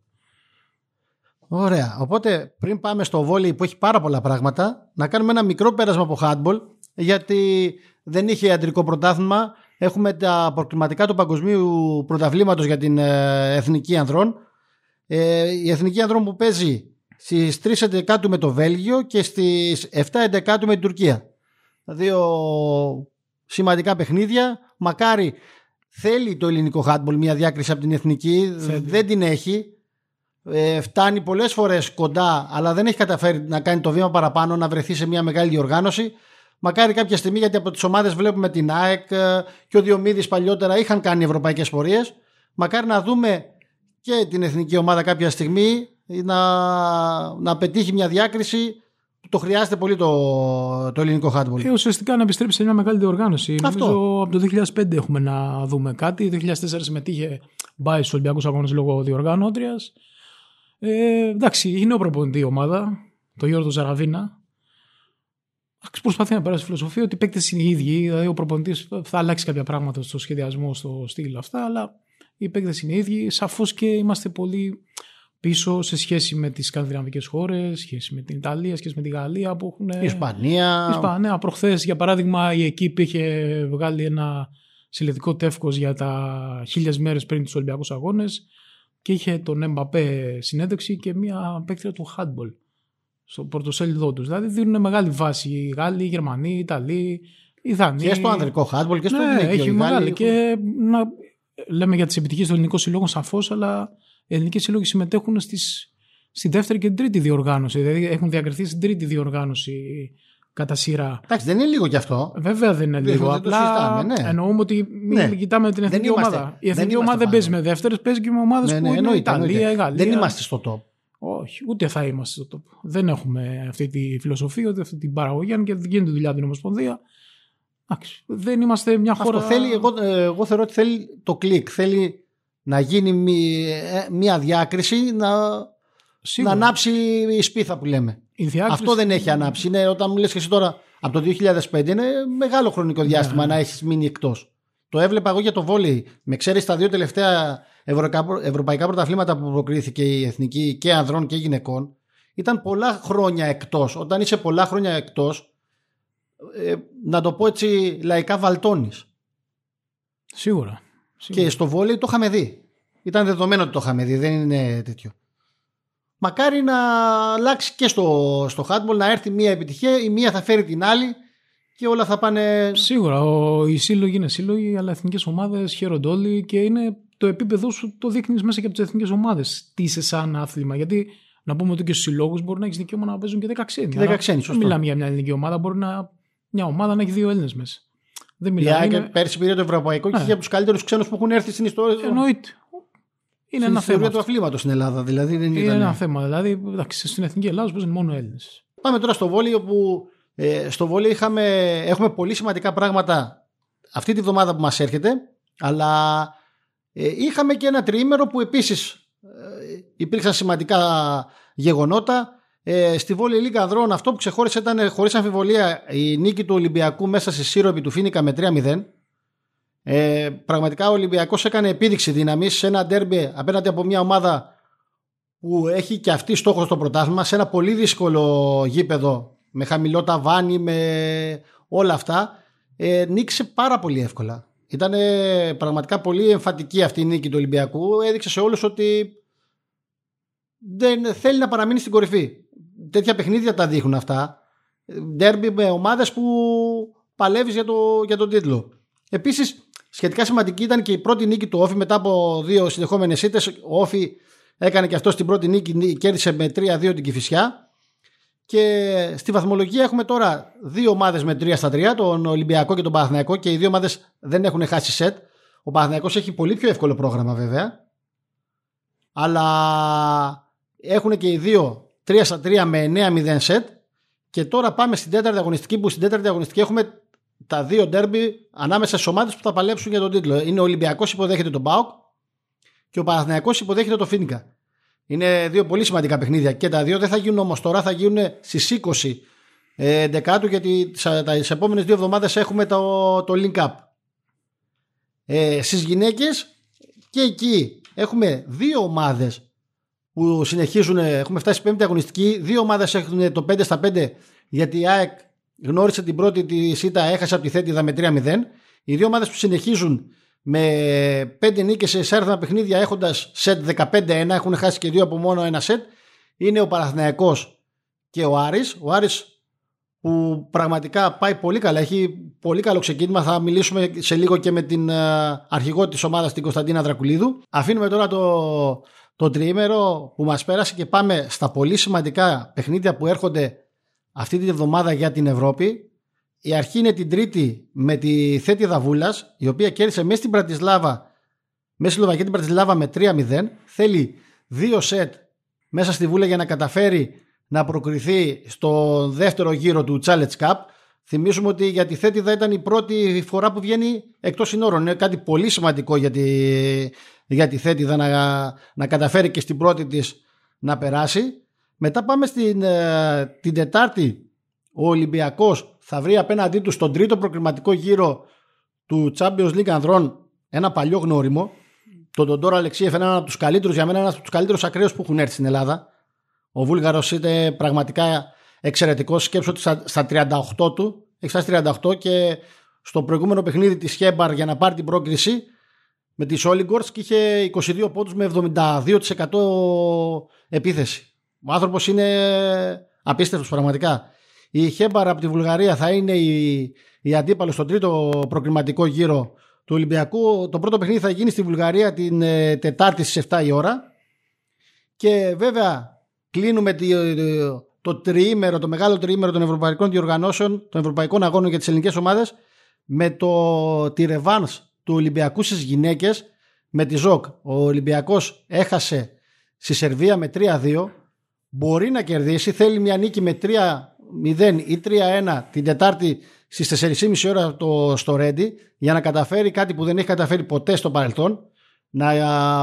Ωραία. Οπότε πριν πάμε στο βόλεϊ που έχει πάρα πολλά πράγματα, να κάνουμε ένα μικρό πέρασμα από handball, γιατί δεν είχε ιατρικό πρωτάθλημα. Έχουμε τα προκριματικά του παγκοσμίου πρωταβλήματος για την ε, εθνική ανδρών. Ε, η Εθνική Ανδρών που παίζει στις 3 11 με το Βέλγιο και στις 7 11 με την Τουρκία. Δύο σημαντικά παιχνίδια. Μακάρι θέλει το ελληνικό χάτμπολ μια διάκριση από την εθνική. Δεν την έχει. Ε, φτάνει πολλές φορές κοντά αλλά δεν έχει καταφέρει να κάνει το βήμα παραπάνω να βρεθεί σε μια μεγάλη διοργάνωση. Μακάρι κάποια στιγμή γιατί από τις ομάδες βλέπουμε την ΑΕΚ ε, και ο Διομήδης παλιότερα είχαν κάνει ευρωπαϊκές πορείες. Μακάρι να δούμε και την εθνική ομάδα κάποια στιγμή να, να πετύχει μια διάκριση το χρειάζεται πολύ το, το ελληνικό χάτμπολ. Και ουσιαστικά να επιστρέψει σε μια μεγάλη διοργάνωση. Αυτό. Νομίζω από το 2005 έχουμε να δούμε κάτι. Το 2004 συμμετείχε πάει στου Ολυμπιακού Αγώνε λόγω διοργάνωτρια. Ε, εντάξει, έχει νέο προπονητή η ομάδα, το Γιώργο Ζαραβίνα. Προσπαθεί να περάσει φιλοσοφία ότι οι παίκτες είναι οι ίδιοι. Δηλαδή, ο προπονητής θα αλλάξει κάποια πράγματα στο σχεδιασμό, στο στυλ αυτά, αλλά οι παίκτες είναι οι ίδιοι. Σαφώς και είμαστε πολύ πίσω σε σχέση με τις σκανδιναβικές χώρες, σχέση με την Ιταλία, σχέση με τη Γαλλία που έχουν... Ισπανία. Ισπανία. Προχθές, για παράδειγμα, η Εκύπη είχε βγάλει ένα συλλητικό τεύκος για τα χίλιες μέρες πριν τους Ολυμπιακούς Αγώνες και είχε τον Εμπαπέ συνέντευξη και μια παίκτρια του handball στο πρωτοσέλιδό τους. Δηλαδή δίνουν μεγάλη βάση οι Γάλλοι, οι Γερμανοί, οι Ιταλοί, οι Δανείοι. Και στο ανδρικό handball και στο ναι, έχει μεγάλη. Και να, λέμε για τις επιτυχίες του ελληνικού συλλόγου σαφώς, αλλά οι ελληνικοί σύλλογοι συμμετέχουν στις, στη δεύτερη και την τρίτη διοργάνωση. Δηλαδή έχουν διακριθεί στην τρίτη διοργάνωση κατά σειρά. Εντάξει, δεν είναι λίγο κι αυτό. Βέβαια δεν είναι λίγο. Δεν Απλά ναι. εννοούμε ότι μην ναι. κοιτάμε την εθνική δεν ομάδα. η εθνική ομάδα δεν παίζει με δεύτερες, παίζει και με ομάδες ναι, που ναι, είναι Ιταλία, η Γαλλία. Δεν είμαστε στο top. Όχι, ούτε θα είμαστε στο top. Δεν έχουμε αυτή τη φιλοσοφία, ούτε αυτή την παραγωγή, αν και δεν γίνεται δουλειά την Ομοσπονδία. Δεν είμαστε μια χώρα. Αυτό θέλει, εγώ, ε, εγώ θεωρώ ότι θέλει το κλικ. Θέλει να γίνει ε, μια διάκριση να, να ανάψει η σπίθα που λέμε. Αυτό δεν έχει ανάψει. Είναι, όταν μου λες και εσύ τώρα από το 2005 είναι μεγάλο χρονικό ναι. διάστημα να έχεις μείνει εκτός. Το έβλεπα εγώ για το βόλεϊ. Με ξέρεις τα δύο τελευταία ευρωπαϊκά πρωταθλήματα που προκρίθηκε η εθνική και ανδρών και γυναικών. Ήταν πολλά χρόνια εκτός. Όταν είσαι πολλά χρόνια εκτός, ε, να το πω έτσι λαϊκά βαλτώνεις. Σίγουρα. Και στο βόλεϊ το είχαμε δει. Ήταν δεδομένο ότι το είχαμε δει, δεν είναι τέτοιο. Μακάρι να αλλάξει και στο, στο handball, να έρθει μία επιτυχία, η μία θα φέρει την άλλη και όλα θα πάνε. Σίγουρα. Ο, οι σύλλογοι είναι σύλλογοι, αλλά εθνικές ομάδες χαίρονται όλοι και είναι το επίπεδο σου το δείχνεις μέσα και από τις εθνικές ομάδες. Τι είσαι σαν άθλημα. Γιατί να πούμε ότι και στους συλλόγους μπορεί να έχεις δικαίωμα να παίζουν και 10 ξένοι. 10 ξένοι, σωστό. Μιλάμε για μια ελληνική ομάδα, μπορεί να, μια ομάδα να έχει δύο Έλληνες μέσα. Δεν μιλάμε. Είναι... πέρσι πήρε το ευρωπαϊκό και είχε από τους καλύτερους ξένους που έχουν έρθει στην ιστορία. Εννοείται. Είναι ένα θέμα. του αθλήματος στην Ελλάδα. Δηλαδή, δεν είναι ήταν... ένα θέμα. Δηλαδή, εντάξει, στην εθνική Ελλάδα παίζουν μόνο Έλληνες. Πάμε τώρα στο βόλιο που ε, στο βόλιο είχαμε, έχουμε πολύ σημαντικά πράγματα αυτή τη βδομάδα που μας έρχεται. Αλλά ε, είχαμε και ένα τριήμερο που επίσης ε, υπήρξαν σημαντικά γεγονότα. Ε, στη Βόλη Λίγκα Ανδρών αυτό που ξεχώρισε ήταν χωρίς αμφιβολία η νίκη του Ολυμπιακού μέσα στη Σύρο του Φίνικα με 3-0. Ε, πραγματικά ο Ολυμπιακός έκανε επίδειξη δύναμης σε ένα ντέρμπι απέναντι από μια ομάδα που έχει και αυτή στόχο στο πρωτάθλημα σε ένα πολύ δύσκολο γήπεδο με χαμηλό ταβάνι, με όλα αυτά. Ε, νίκησε πάρα πολύ εύκολα. Ήταν πραγματικά πολύ εμφατική αυτή η νίκη του Ολυμπιακού. Έδειξε σε όλους ότι δεν θέλει να παραμείνει στην κορυφή τέτοια παιχνίδια τα δείχνουν αυτά. Ντέρμπι με ομάδες που παλεύεις για, το, για τον τίτλο. Επίσης, σχετικά σημαντική ήταν και η πρώτη νίκη του Όφη μετά από δύο συνεχόμενες ήττες. Ο Όφη έκανε και αυτό την πρώτη νίκη, κέρδισε με 3-2 την Κυφυσιά. Και στη βαθμολογία έχουμε τώρα δύο ομάδες με 3 στα 3, τον Ολυμπιακό και τον Παναθηναϊκό και οι δύο ομάδες δεν έχουν χάσει σετ. Ο Παναθηναϊκός έχει πολύ πιο εύκολο πρόγραμμα βέβαια. Αλλά έχουν και οι δύο 3 στα 3 με 9-0 σετ. Και τώρα πάμε στην τέταρτη αγωνιστική που στην τέταρτη αγωνιστική έχουμε τα δύο ντέρμπι ανάμεσα στις ομάδες που θα παλέψουν για τον τίτλο. Είναι ο Ολυμπιακός υποδέχεται τον Μπάουκ και ο Παναθηναϊκός υποδέχεται τον Φίνικα. Είναι δύο πολύ σημαντικά παιχνίδια και τα δύο δεν θα γίνουν όμως τώρα, θα γίνουν στις 20 ε, δεκάτου γιατί τις επόμενες δύο εβδομάδες έχουμε το, το link up. Ε, Στις γυναίκες και εκεί έχουμε δύο ομάδες που συνεχίζουν, έχουμε φτάσει πέμπτη αγωνιστική. Δύο ομάδες έχουν το 5 στα 5 γιατί η ΑΕΚ γνώρισε την πρώτη τη ΣΥΤΑ, έχασε από τη Θέτιδα με 3-0. Οι δύο ομάδες που συνεχίζουν με πέντε νίκες σε σέρθα παιχνίδια έχοντας σετ 15-1, έχουν χάσει και δύο από μόνο ένα σετ, είναι ο Παναθηναϊκός και ο Άρης. Ο Άρης που πραγματικά πάει πολύ καλά, έχει πολύ καλό ξεκίνημα. Θα μιλήσουμε σε λίγο και με την ε, αρχηγό της ομάδας την Κωνσταντίνα Δρακουλίδου. Αφήνουμε τώρα το, το τριήμερο που μας πέρασε και πάμε στα πολύ σημαντικά παιχνίδια που έρχονται αυτή την εβδομάδα για την Ευρώπη. Η αρχή είναι την Τρίτη με τη Θέτη Δαβούλας, η οποία κέρδισε μέσα στην Πρατισλάβα, μέσα στη Σλοβακία την Πρατισλάβα με 3-0. Θέλει δύο σετ μέσα στη Βούλα για να καταφέρει να προκριθεί στο δεύτερο γύρο του Challenge Cup. Θυμίζουμε ότι για τη Θέτιδα ήταν η πρώτη φορά που βγαίνει εκτός συνόρων. Είναι κάτι πολύ σημαντικό για τη, για τη Θέτιδα να, να καταφέρει και στην πρώτη της να περάσει. Μετά πάμε στην ε, την Τετάρτη. Ο Ολυμπιακός θα βρει απέναντί του στον τρίτο προκριματικό γύρο του Champions League ανδρών ένα παλιό γνώριμο. Τον Τοντόρα Αλεξίεφ, ένα από τους καλύτερους για μένα, ένας από τους καλύτερους ακραίους που έχουν έρθει στην Ελλάδα. Ο Βούλγαρος είναι πραγματικά εξαιρετικός. Σκέψω ότι στα 38 του, έχει φτάσει 38 και στο προηγούμενο παιχνίδι της Χέμπαρ για να πάρει την πρόκριση με τη Σόλιγκορτ και είχε 22 πόντους με 72% επίθεση. Ο άνθρωπος είναι απίστευτος πραγματικά. Η Χέμπαρ από τη Βουλγαρία θα είναι η, η αντίπαλος στον τρίτο προκριματικό γύρο του Ολυμπιακού. Το πρώτο παιχνίδι θα γίνει στη Βουλγαρία την ε, Τετάρτη στις 7 η ώρα. Και βέβαια κλείνουμε το τριήμερο, το μεγάλο τριήμερο των ευρωπαϊκών διοργανώσεων, των ευρωπαϊκών αγώνων για τις ελληνικές ομάδες με το, τη ρεβάνς του Ολυμπιακού στις γυναίκες με τη ΖΟΚ. Ο Ολυμπιακός έχασε στη Σερβία με 3-2. Μπορεί να κερδίσει, θέλει μια νίκη με 3-0 ή 3-1 την Τετάρτη στις 4.30 ώρα το, στο Ρέντι για να καταφέρει κάτι που δεν έχει καταφέρει ποτέ στο παρελθόν να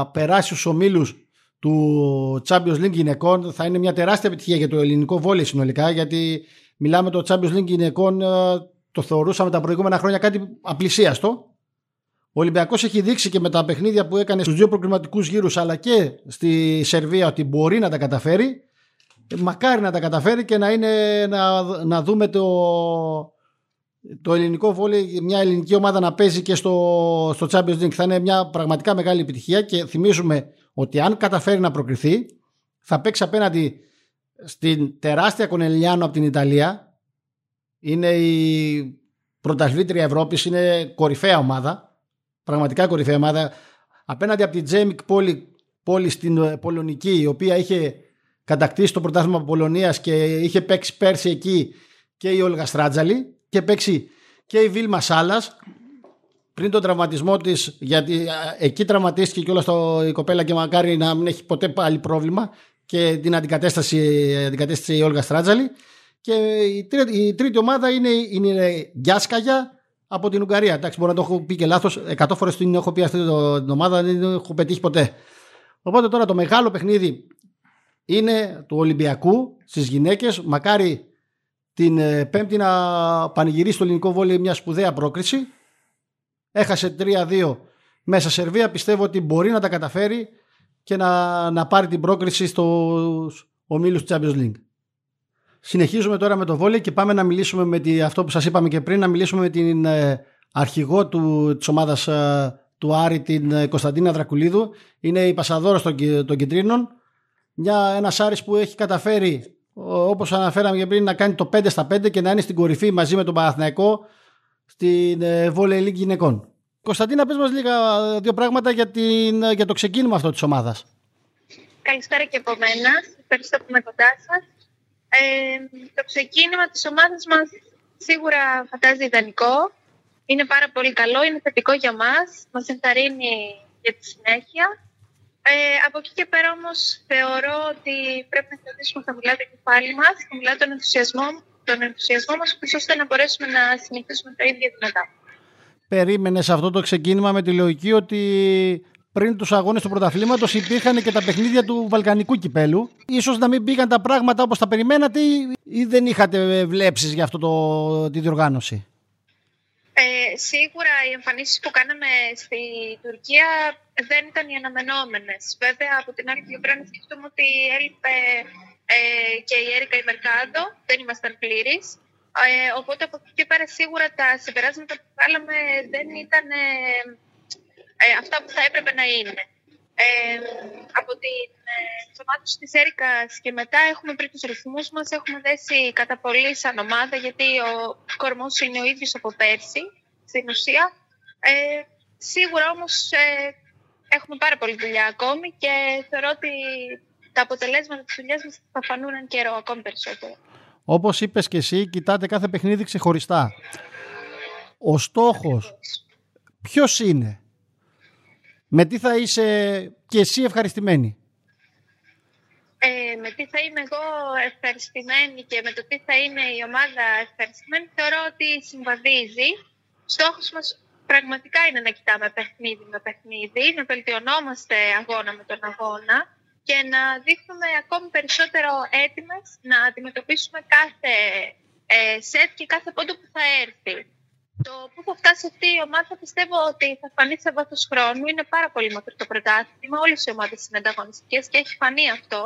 περάσει στους ομίλους του Champions League γυναικών. Θα είναι μια τεράστια επιτυχία για το ελληνικό βόλιο συνολικά γιατί μιλάμε το Champions League γυναικών το θεωρούσαμε τα προηγούμενα χρόνια κάτι απλησίαστο. Ο Ολυμπιακός έχει δείξει και με τα παιχνίδια που έκανε στους δύο προκριματικούς γύρους αλλά και στη Σερβία ότι μπορεί να τα καταφέρει μακάρι να τα καταφέρει και να, είναι, να, να δούμε το, το ελληνικό βόλεϊ, μια ελληνική ομάδα να παίζει και στο, στο Champions League. Θα είναι μια πραγματικά μεγάλη επιτυχία και θυμίζουμε ότι αν καταφέρει να προκριθεί θα παίξει απέναντι στην τεράστια Κονελιάνο από την Ιταλία. Είναι η πρωταθλήτρια Ευρώπης είναι κορυφαία ομάδα πραγματικά κορυφαία ομάδα. Απέναντι από την Τζέμικ Πόλις, Πόλις την Πολωνική η οποία είχε κατακτήσει το πρωτάθλημα Πολωνίας και είχε παίξει πέρσι εκεί και η Όλγα Στράντζαλη και παίξει και η Βίλμα Σάλας πριν τον τραυματισμό της, γιατί εκεί τραυματίστηκε και όλα η κοπέλα και μακάρι να μην έχει ποτέ πάλι πρόβλημα και την αντικατέσταση, αντικατέστησε η Όλγα Στράτζαλη. Και η τρίτη, η τρίτη ομάδα είναι, είναι η Γκιάσκαγια από την Ουγγαρία. Εντάξει, μπορεί να το έχω πει και λάθος. Εκατό φορές την έχω πει αυτή την ομάδα, δεν την έχω πετύχει ποτέ. Οπότε τώρα το μεγάλο παιχνίδι είναι του Ολυμπιακού στις γυναίκες. Μακάρι την ε, Πέμπτη να πανηγυρίσει το ελληνικό βόλιο μια σπουδαία πρόκριση. Έχασε 3-2 μέσα Σερβία. Πιστεύω ότι μπορεί να τα καταφέρει και να, να πάρει την πρόκριση στους ομίλους του Champions League. Συνεχίζουμε τώρα με το βόλιο και πάμε να μιλήσουμε με τη, αυτό που σας είπαμε και πριν, να μιλήσουμε με την ε, αρχηγό του, της ομάδας ε, του Άρη, την Κωνσταντίνα Δρακουλίδου. Είναι η πασαδόρα των, των κεντρίνων. Μια, ένας Άρης που έχει καταφέρει Όπως αναφέραμε και πριν να κάνει το 5 στα 5 και να είναι στην κορυφή μαζί με τον Παναθηναϊκό στην ε, Volley League γυναικών. Κωνσταντίνα, πες μας λίγα δύο πράγματα για, την, για το ξεκίνημα αυτό της ομάδας. Καλησπέρα και από μένα. Ευχαριστώ που είμαι κοντά σας. Ε, το ξεκίνημα της ομάδας μας σίγουρα φαντάζει ιδανικό. Είναι πάρα πολύ καλό, είναι θετικό για μας. Μας ενθαρρύνει για τη συνέχεια. Ε, από εκεί και πέρα όμως θεωρώ ότι πρέπει να κρατήσουμε χαμηλά το κεφάλι μας, χαμηλά τον ενθουσιασμό, τον ενθουσιασμό μας, ώστε να μπορέσουμε να συνεχίσουμε το ίδιο δυνατά. Περίμενες αυτό το ξεκίνημα με τη λογική ότι πριν τους αγώνες του πρωταθλήματος υπήρχαν και τα παιχνίδια του Βαλκανικού κυπέλου. Ίσως να μην πήγαν τα πράγματα όπως τα περιμένατε ή δεν είχατε βλέψεις για αυτό το, τη διοργάνωση; Ε, σίγουρα οι εμφανίσεις που κάναμε στη Τουρκία δεν ήταν οι αναμενόμενες. Βέβαια, από την άλλη πλευρά να σκεφτούμε ότι έλειπε ε, και η Έρικα η Μερκάντο, δεν ήμασταν πλήρεις. Ε, οπότε από εκεί και πέρα σίγουρα τα συμπεράσματα που βάλαμε δεν ήταν, ε, αυτά που θα έπρεπε να είναι. Ε, από την ενσωμάτωση της Έρικας και μετά έχουμε πριν τους ρυθμούς μας, έχουμε δέσει κατά πολύ σαν ομάδα, γιατί ο κορμός είναι ο ίδιος από πέρσι, στην ουσία. Ε, σίγουρα όμως ε, έχουμε πάρα πολύ δουλειά ακόμη και θεωρώ ότι τα αποτελέσματα της δουλειάς μας θα φανούν εν καιρό ακόμη περισσότερο. Όπως είπες και εσύ, κοιτάτε κάθε παιχνίδι ξεχωριστά. Ο στόχος ποιος είναι; Με τι θα είσαι και εσύ ευχαριστημένη; Ε, με τι θα είμαι εγώ ευχαριστημένη και με το τι θα είναι η ομάδα ευχαριστημένη θεωρώ ότι συμβαδίζει. Στόχος μας πραγματικά είναι να κοιτάμε παιχνίδι με παιχνίδι, να βελτιωνόμαστε αγώνα με τον αγώνα και να δείχνουμε ακόμη περισσότερο έτοιμες να αντιμετωπίσουμε κάθε ε, σετ και κάθε πόντο που θα έρθει. Το που θα φτάσει αυτή η ομάδα πιστεύω ότι θα φανεί σε βάθος χρόνου. Είναι πάρα πολύ μακρύ το πρωτάθλημα. Όλες οι ομάδες είναι ανταγωνιστικές και έχει φανεί αυτό.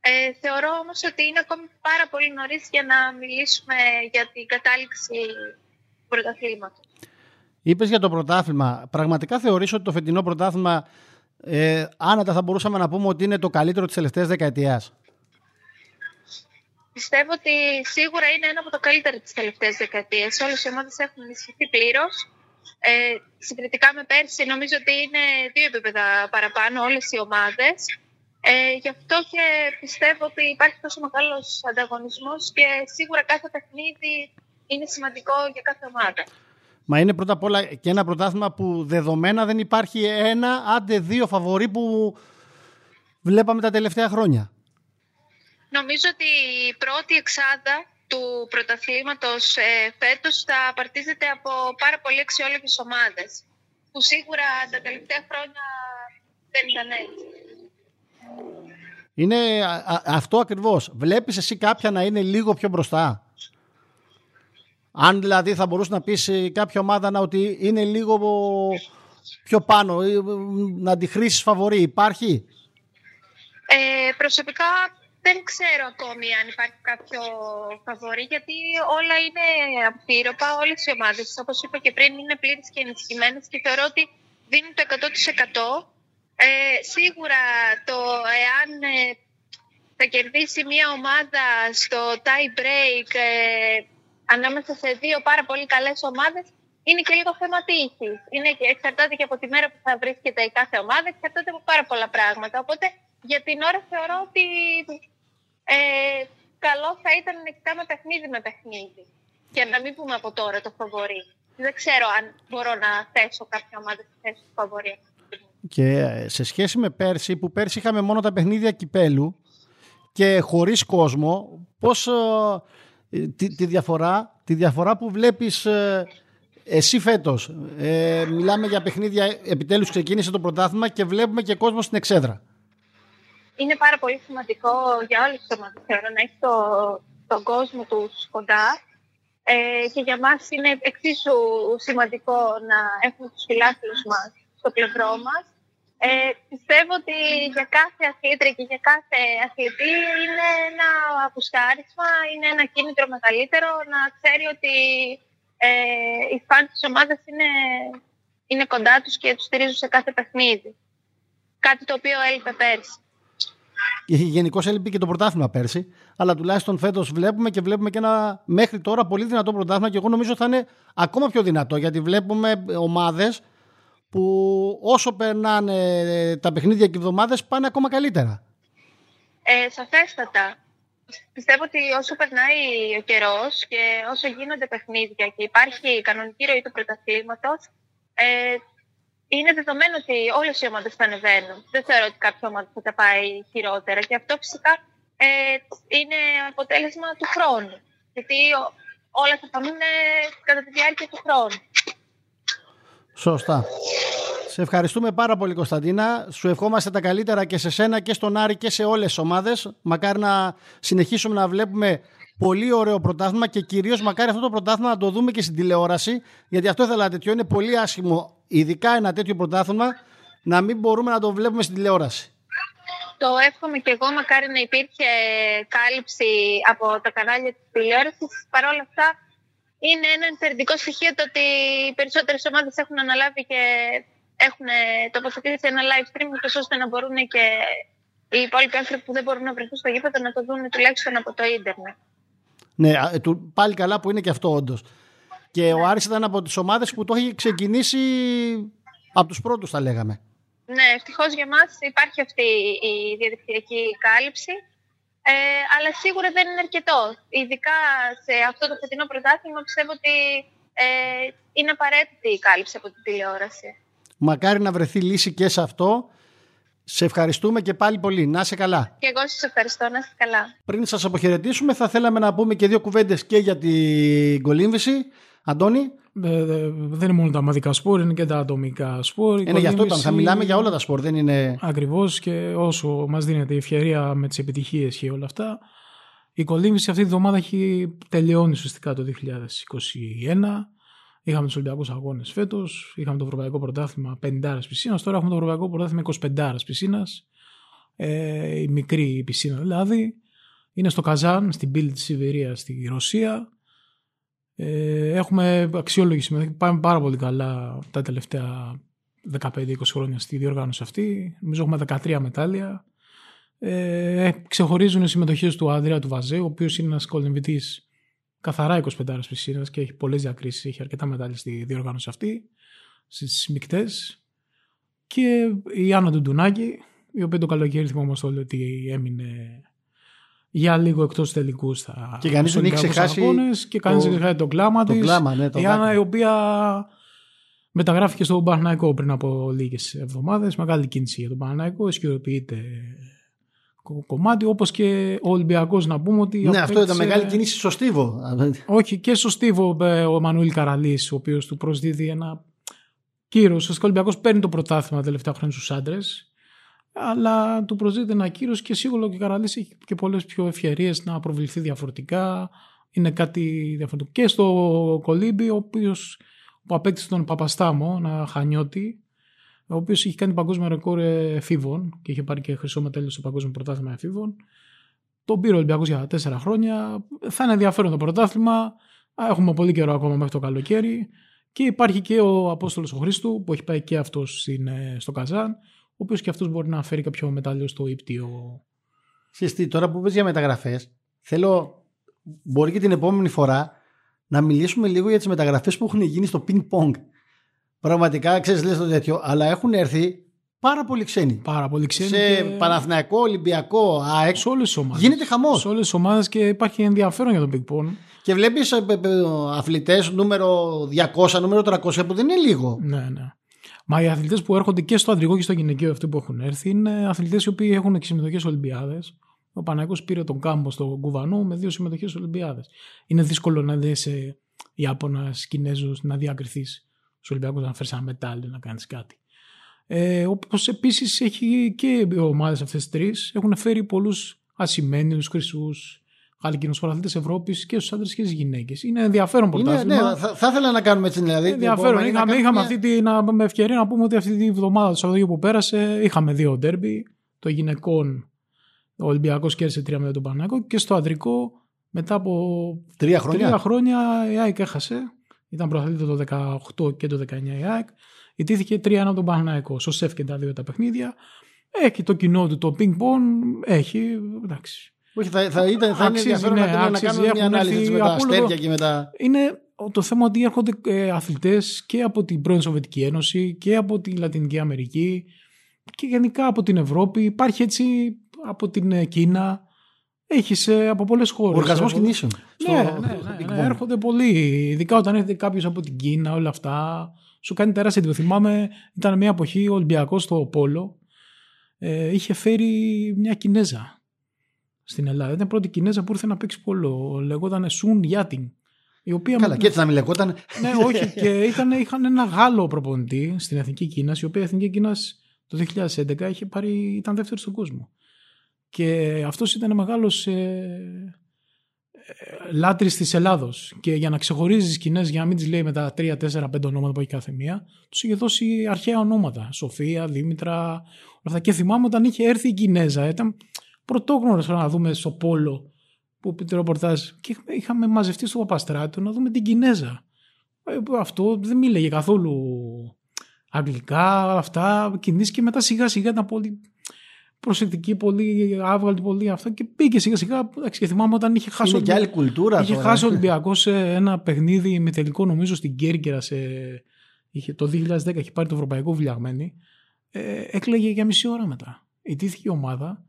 Ε, θεωρώ όμως ότι είναι ακόμη πάρα πολύ νωρίς για να μιλήσουμε για την κατάληξη του πρωταθλήματος. Είπες για το πρωτάθλημα. Πραγματικά θεωρείς ότι το φετινό πρωτάθλημα ε, άνετα θα μπορούσαμε να πούμε ότι είναι το καλύτερο της τελευταίας δεκαετίας; Πιστεύω ότι σίγουρα είναι ένα από τα καλύτερα της τελευταίας δεκαετίας. Όλες οι ομάδες έχουν ενισχυθεί πλήρως. Ε, συγκριτικά με πέρσι, νομίζω ότι είναι δύο επίπεδα παραπάνω όλες οι ομάδες. Ε, γι' αυτό και πιστεύω ότι υπάρχει τόσο μεγάλος ανταγωνισμός και σίγουρα κάθε παιχνίδι είναι σημαντικό για κάθε ομάδα. Μα είναι πρώτα απ' όλα και ένα πρωτάθλημα που δεδομένα δεν υπάρχει ένα, άντε δύο φαβορή που βλέπαμε τα τελευταία χρόνια. Νομίζω ότι η πρώτη εξάδα του πρωταθλήματος ε, φέτος θα απαρτίζεται από πάρα πολύ αξιόλογες ομάδες που σίγουρα τα τελευταία χρόνια δεν ήταν έτσι. Είναι αυτό ακριβώς. Βλέπεις εσύ κάποια να είναι λίγο πιο μπροστά; Αν δηλαδή θα μπορούσε να πεις κάποια ομάδα να ότι είναι λίγο πιο πάνω, να τη χρήσεις φαβορή. Υπάρχει; Ε, προσωπικά δεν ξέρω ακόμη αν υπάρχει κάποιο φαβορή, γιατί όλα είναι αμφίροπα, όλες οι ομάδες, όπως είπα και πριν, είναι πλήρε και ενισχυμένες και θεωρώ ότι δίνουν το 100%. Ε, σίγουρα το εάν ε, θα κερδίσει μια ομάδα στο tie break ε, ανάμεσα σε δύο πάρα πολύ καλές ομάδες είναι και λίγο θέμα τύχης. Είναι και, εξαρτάται και από τη μέρα που θα βρίσκεται η κάθε ομάδα, εξαρτάται από πάρα πολλά πράγματα. Οπότε για την ώρα θεωρώ ότι ε, καλό θα ήταν να κοιτάμε παιχνίδι με παιχνίδι. Και να μην πούμε από τώρα το φαβορή. Δεν ξέρω αν μπορώ να θέσω κάποια ομάδα στη θέση του φαβορή. Και ε, σε σχέση με πέρσι, που πέρσι είχαμε μόνο τα παιχνίδια κυπέλου και χωρίς κόσμο, πώς ε, τη, τη, διαφορά, τη διαφορά που βλέπεις ε, εσύ φέτος; Ε, μιλάμε για παιχνίδια, επιτέλους ξεκίνησε το πρωτάθλημα και βλέπουμε και κόσμο στην εξέδρα είναι πάρα πολύ σημαντικό για όλες τις ομάδες να έχει το, τον κόσμο τους κοντά ε, και για μας είναι εξίσου σημαντικό να έχουμε τους φιλάθλους μας στο πλευρό μας. Ε, πιστεύω ότι για κάθε αθλήτρια και για κάθε αθλητή είναι ένα απουσκάρισμα, είναι ένα κίνητρο μεγαλύτερο να ξέρει ότι ε, οι φαν της ομάδας είναι, είναι κοντά τους και τους στηρίζουν σε κάθε παιχνίδι. Κάτι το οποίο έλειπε πέρσι. Γενικώς έλειπε και το πρωτάθλημα πέρσι. Αλλά τουλάχιστον φέτος βλέπουμε και βλέπουμε και ένα μέχρι τώρα πολύ δυνατό πρωτάθλημα. Και εγώ νομίζω θα είναι ακόμα πιο δυνατό γιατί βλέπουμε ομάδες που όσο περνάνε τα παιχνίδια και οι εβδομάδες πάνε ακόμα καλύτερα. Ε, σαφέστατα. Πιστεύω ότι όσο περνάει ο καιρός και όσο γίνονται παιχνίδια και υπάρχει η κανονική ροή του πρωταθλήματος, ε, είναι δεδομένο ότι όλες οι ομάδες θα ανεβαίνουν. Δεν θεωρώ ότι κάποια ομάδα θα τα πάει χειρότερα. Και αυτό φυσικά ε, είναι αποτέλεσμα του χρόνου. Γιατί όλα θα φανούν κατά τη διάρκεια του χρόνου. Σωστά. Σε ευχαριστούμε πάρα πολύ Κωνσταντίνα. Σου ευχόμαστε τα καλύτερα και σε σένα και στον Άρη και σε όλες τις ομάδες. Μακάρι να συνεχίσουμε να βλέπουμε πολύ ωραίο πρωτάθλημα και κυρίως μακάρι αυτό το πρωτάθλημα να το δούμε και στην τηλεόραση γιατί αυτό ήθελα τέτοιο. Είναι πολύ άσχημο ειδικά ένα τέτοιο πρωτάθλημα, να μην μπορούμε να το βλέπουμε στην τηλεόραση. Το εύχομαι και εγώ, μακάρι να υπήρχε κάλυψη από τα κανάλια της τηλεόρασης. Παρ' όλα αυτά, είναι ένα ενθαρρυντικό στοιχείο το ότι οι περισσότερες ομάδες έχουν αναλάβει και έχουν τοποθετήσει ένα live stream ώστε να μπορούν και οι υπόλοιποι άνθρωποι που δεν μπορούν να βρεθούν στο γήπεδο να το δουν τουλάχιστον από το ίντερνετ. Ναι, πάλι καλά που είναι και αυτό όντως. Και ο Άρης ήταν από τις ομάδες που το έχει ξεκινήσει από τους πρώτους θα λέγαμε. Ναι, ευτυχώς για μας υπάρχει αυτή η διαδικτυακή κάλυψη. Ε, αλλά σίγουρα δεν είναι αρκετό. Ειδικά σε αυτό το φετινό πρωτάθλημα πιστεύω ότι ε, είναι απαραίτητη η κάλυψη από την τηλεόραση. Μακάρι να βρεθεί λύση και σε αυτό. Σε ευχαριστούμε και πάλι πολύ. Να είσαι καλά. Και εγώ σας ευχαριστώ. Να είστε καλά. Πριν σας αποχαιρετήσουμε, θα θέλαμε να πούμε και δύο κουβέντες και για την κολύμβηση. Αντώνη; Ε, ε, δεν είναι μόνο τα μαδικά σπορ, είναι και τα ατομικά σπορ. Είναι γι' αυτό Θα μιλάμε για όλα τα σπορ, δεν είναι. Ακριβώς και όσο μας δίνεται η ευκαιρία με τις επιτυχίες και όλα αυτά. Η κολύμβηση αυτή τη βδομάδα έχει τελειώνει ουσιαστικά το 2021. Είχαμε τους Ολυμπιακούς Αγώνες φέτος, είχαμε το Ευρωπαϊκό Πρωτάθλημα 50 πισίνας, τώρα έχουμε το Ευρωπαϊκό Πρωτάθλημα 25 πισίνας. Ε, η μικρή πισίνα δηλαδή. Είναι στο Καζάν, στην πύλη της Σιβηρίας στη Ρωσία. Ε, έχουμε αξιόλογη συμμετοχή. Πάμε πάρα πολύ καλά τα τελευταία 15-20 χρόνια στη διοργάνωση αυτή. Νομίζω έχουμε 13 μετάλλια. Ε, ξεχωρίζουν οι συμμετοχές του Ανδρέα του Βαζέ, ο οποίος είναι ένας κολυμβητής καθαρά 25 πισίνας και έχει πολλές διακρίσεις. Έχει αρκετά μετάλλια στη διοργάνωση αυτή, στις μεικτέ. Και η Άννα Ντουντουνάκη, η οποία το καλοκαίρι θυμόμαστε όλοι ότι έμεινε για λίγο εκτός τελικούς θα. Και κανείς δεν έχει ξεχάσει. Αγώνες, και κανείς δεν έχει ξεχάσει το κλάμα της. Ναι, η Άννα, η οποία μεταγράφηκε στο Παναναϊκό πριν από λίγες εβδομάδες. Μεγάλη κίνηση για τον Παναναϊκό. Ισχυροποιείται κομμάτι, όπως και ο Ολυμπιακός να πούμε ότι. Ναι, αυτό ήταν μεγάλη κίνηση στο Στίβο. Όχι, και στο Στίβο ε, ο Μανουήλ Καραλής, ο οποίος του προσδίδει ένα κύρος. Ο Ολυμπιακός παίρνει το πρωτάθλημα τα τελευταία χρόνια στους άντρες αλλά του προσδίδεται ένα κύριο και σίγουρα και ο Καραλής έχει και πολλές πιο ευκαιρίες να προβληθεί διαφορετικά. Είναι κάτι διαφορετικό. Και στο Κολύμπι, ο οποίος που απέκτησε τον Παπαστάμο, ένα χανιώτη, ο οποίος είχε κάνει παγκόσμιο ρεκόρ εφήβων και είχε πάρει και χρυσό μετάλλιο στο παγκόσμιο πρωτάθλημα εφήβων. Τον πήρε ο Ολυμπιακός για τέσσερα χρόνια. Θα είναι ενδιαφέρον το πρωτάθλημα. Έχουμε πολύ καιρό ακόμα μέχρι το καλοκαίρι. Και υπάρχει και ο Απόστολος ο Χρήστου που έχει πάει και αυτός ε, στο Καζάν ο οποίος και αυτός μπορεί να φέρει κάποιο μετάλλιο στο ύπτιο. Συστή, τώρα που πες για μεταγραφές, θέλω μπορεί και την επόμενη φορά να μιλήσουμε λίγο για τις μεταγραφές που έχουν γίνει στο ping pong. Πραγματικά, ξέρεις, λες το τέτοιο, αλλά έχουν έρθει πάρα πολύ ξένοι. Πάρα πολύ ξένοι. Σε και... Παναθηναϊκό, Ολυμπιακό, ΑΕΚ. Σε όλες τις ομάδες. Γίνεται χαμός. Σε όλες τις ομάδες και υπάρχει ενδιαφέρον για τον ping pong. Και βλέπεις ε, ε, ε, αθλητές νούμερο 200, νούμερο 300 που δεν είναι λίγο. Ναι, ναι. Μα οι αθλητές που έρχονται και στο αντρικό και στο γυναικείο, αυτοί που έχουν έρθει, είναι αθλητές οι οποίοι έχουν και συμμετοχέ Ολυμπιάδες. Ο Παναγιώ πήρε τον κάμπο στο Κουβανού με δύο συμμετοχές Ολυμπιάδες. Είναι δύσκολο να δεις σε Ιάπωνας, Κινέζους, να διακριθεί στους Ολυμπιακούς να φέρεις ένα μετάλλιο, να κάνεις κάτι. Ε, Όπως επίσης έχει και οι ομάδες αυτές τρεις έχουν φέρει πολλούς ασημένιους, χρυσούς, Γαλλικίνου πρωταθλητέ Ευρώπης και στους άντρες και στις γυναίκες. Είναι ενδιαφέρον πρωτάθλημα. Ναι, θα, θα ήθελα να κάνουμε έτσι δηλαδή. Ενδιαφέρον. Είχαμε, είχαμε αυτή την με ευκαιρία να πούμε ότι αυτή τη βδομάδα, το Σαββατοκύριακο που πέρασε, είχαμε δύο ντέρμπι. Το γυναικών, ο Ολυμπιακός κέρδισε τρία με τον Παναγό και στο αντρικό μετά από τρία χρόνια, τρία χρόνια η ΑΕΚ έχασε. Ήταν πρωταθλήτρια το 18 και το 19 η ΑΕΚ. Ιτήθηκε 3-1 από τον Παναγικό. Σωσέφ και τα δύο τα παιχνίδια. Έχει το κοινό του το ping pong. Έχει. Εντάξει. Όχι, θα, θα, ήταν, θα αξίζει, είναι ενδιαφέρον ναι, να, κάνουμε μια ανάλυση με τα αστέρια και με τα... Είναι το θέμα ότι έρχονται ε, αθλητές και από την πρώην Σοβιετική Ένωση και από τη Λατινική Αμερική και γενικά από την Ευρώπη. Υπάρχει έτσι από την ε, Κίνα. Έχει ε, από πολλές χώρες. Οργασμός κινήσεων. Ναι, ναι, ναι, ναι, έρχονται πολλοί. Ειδικά όταν έρχεται κάποιος από την Κίνα, όλα αυτά. Σου κάνει τεράστια εντύπωση. Θυμάμαι, ήταν μια εποχή ο Ολυμπιακός στο Πόλο. Ε, είχε φέρει μια Κινέζα στην Ελλάδα. Ήταν πρώτη Κινέζα που ήρθε να παίξει πόλο. Λεγόταν Σουν Γιάτινγκ. Η οποία Καλά, και έτσι να μην λεγόταν. Ναι, όχι. και ήταν, είχαν ένα Γάλλο προπονητή στην Εθνική Κίνας, η οποία η Εθνική Κίνας το 2011 είχε πάρει, ήταν δεύτερη στον κόσμο. Και αυτός ήταν μεγάλος ε, ε, λάτρης της Ελλάδος. Και για να ξεχωρίζεις τι Κινέ, για να μην τι λέει με τα 3, 4, 5 ονόματα που έχει κάθε μία, τους είχε δώσει αρχαία ονόματα. Σοφία, Δήμητρα, όλα αυτά. Και θυμάμαι όταν είχε έρθει η Κινέζα, ήταν πρωτόγνωρο να δούμε στο Πόλο που πει το ρεπορτάζ και είχαμε μαζευτεί στο Παπαστράτο να δούμε την Κινέζα. Ε, αυτό δεν μίλεγε καθόλου αγγλικά, αυτά, κινήσει και μετά σιγά σιγά ήταν πολύ προσεκτική, πολύ άβγαλτη, πολύ αυτό και πήγε σιγά σιγά. Και θυμάμαι όταν είχε χάσει. Είναι και άλλη κουλτούρα Είχε τώρα. χάσει ο Ολυμπιακός σε ένα παιχνίδι με τελικό νομίζω στην Κέρκυρα. Σε, είχε, το 2010 είχε πάρει το Ευρωπαϊκό Βουλιαγμένη. Ε, έκλαιγε για μισή ώρα μετά. Ιτήθηκε η ομάδα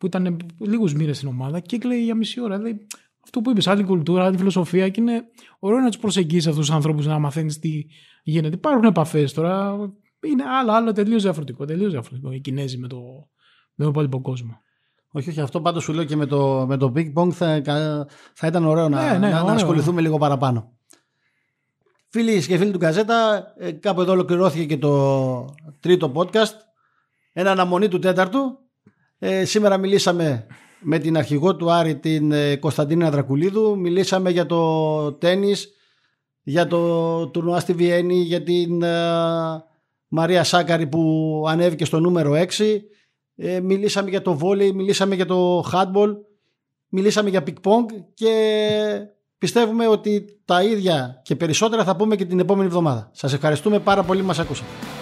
που ήταν λίγους μήνες στην ομάδα και έκλαιγε για μισή ώρα. Δηλαδή, αυτό που είπες, άλλη κουλτούρα, άλλη φιλοσοφία και είναι ωραίο να τους προσεγγίσεις αυτούς τους ανθρώπους να μαθαίνεις τι γίνεται. Υπάρχουν επαφές τώρα. Είναι άλλο, άλλο τελείως διαφορετικό. Τελείως διαφορετικό. Οι Κινέζοι με το, με τον υπόλοιπο κόσμο. Όχι, όχι, αυτό πάντως σου λέω και με το, με το Big Bong θα, θα ήταν ωραίο να, Ναι, ναι, να, να ωραίο. ασχοληθούμε λίγο παραπάνω. Φίλοι και φίλοι του Καζέτα, ε, κάπου εδώ ολοκληρώθηκε και το τρίτο podcast. Ένα αναμονή του τέταρτου. Ε, σήμερα μιλήσαμε με την αρχηγό του Άρη, την ε, Κωνσταντίνα Δρακουλίδου. Μιλήσαμε για το τένις, για το τουρνουά στη Βιέννη, για την ε, Μαρία Σάκαρη που ανέβηκε στο νούμερο 6. Ε, μιλήσαμε για το βόλεϊ, μιλήσαμε για το handball, μιλήσαμε για ping pong και πιστεύουμε ότι τα ίδια και περισσότερα θα πούμε και την επόμενη εβδομάδα. Σας ευχαριστούμε πάρα πολύ που μας ακούσατε.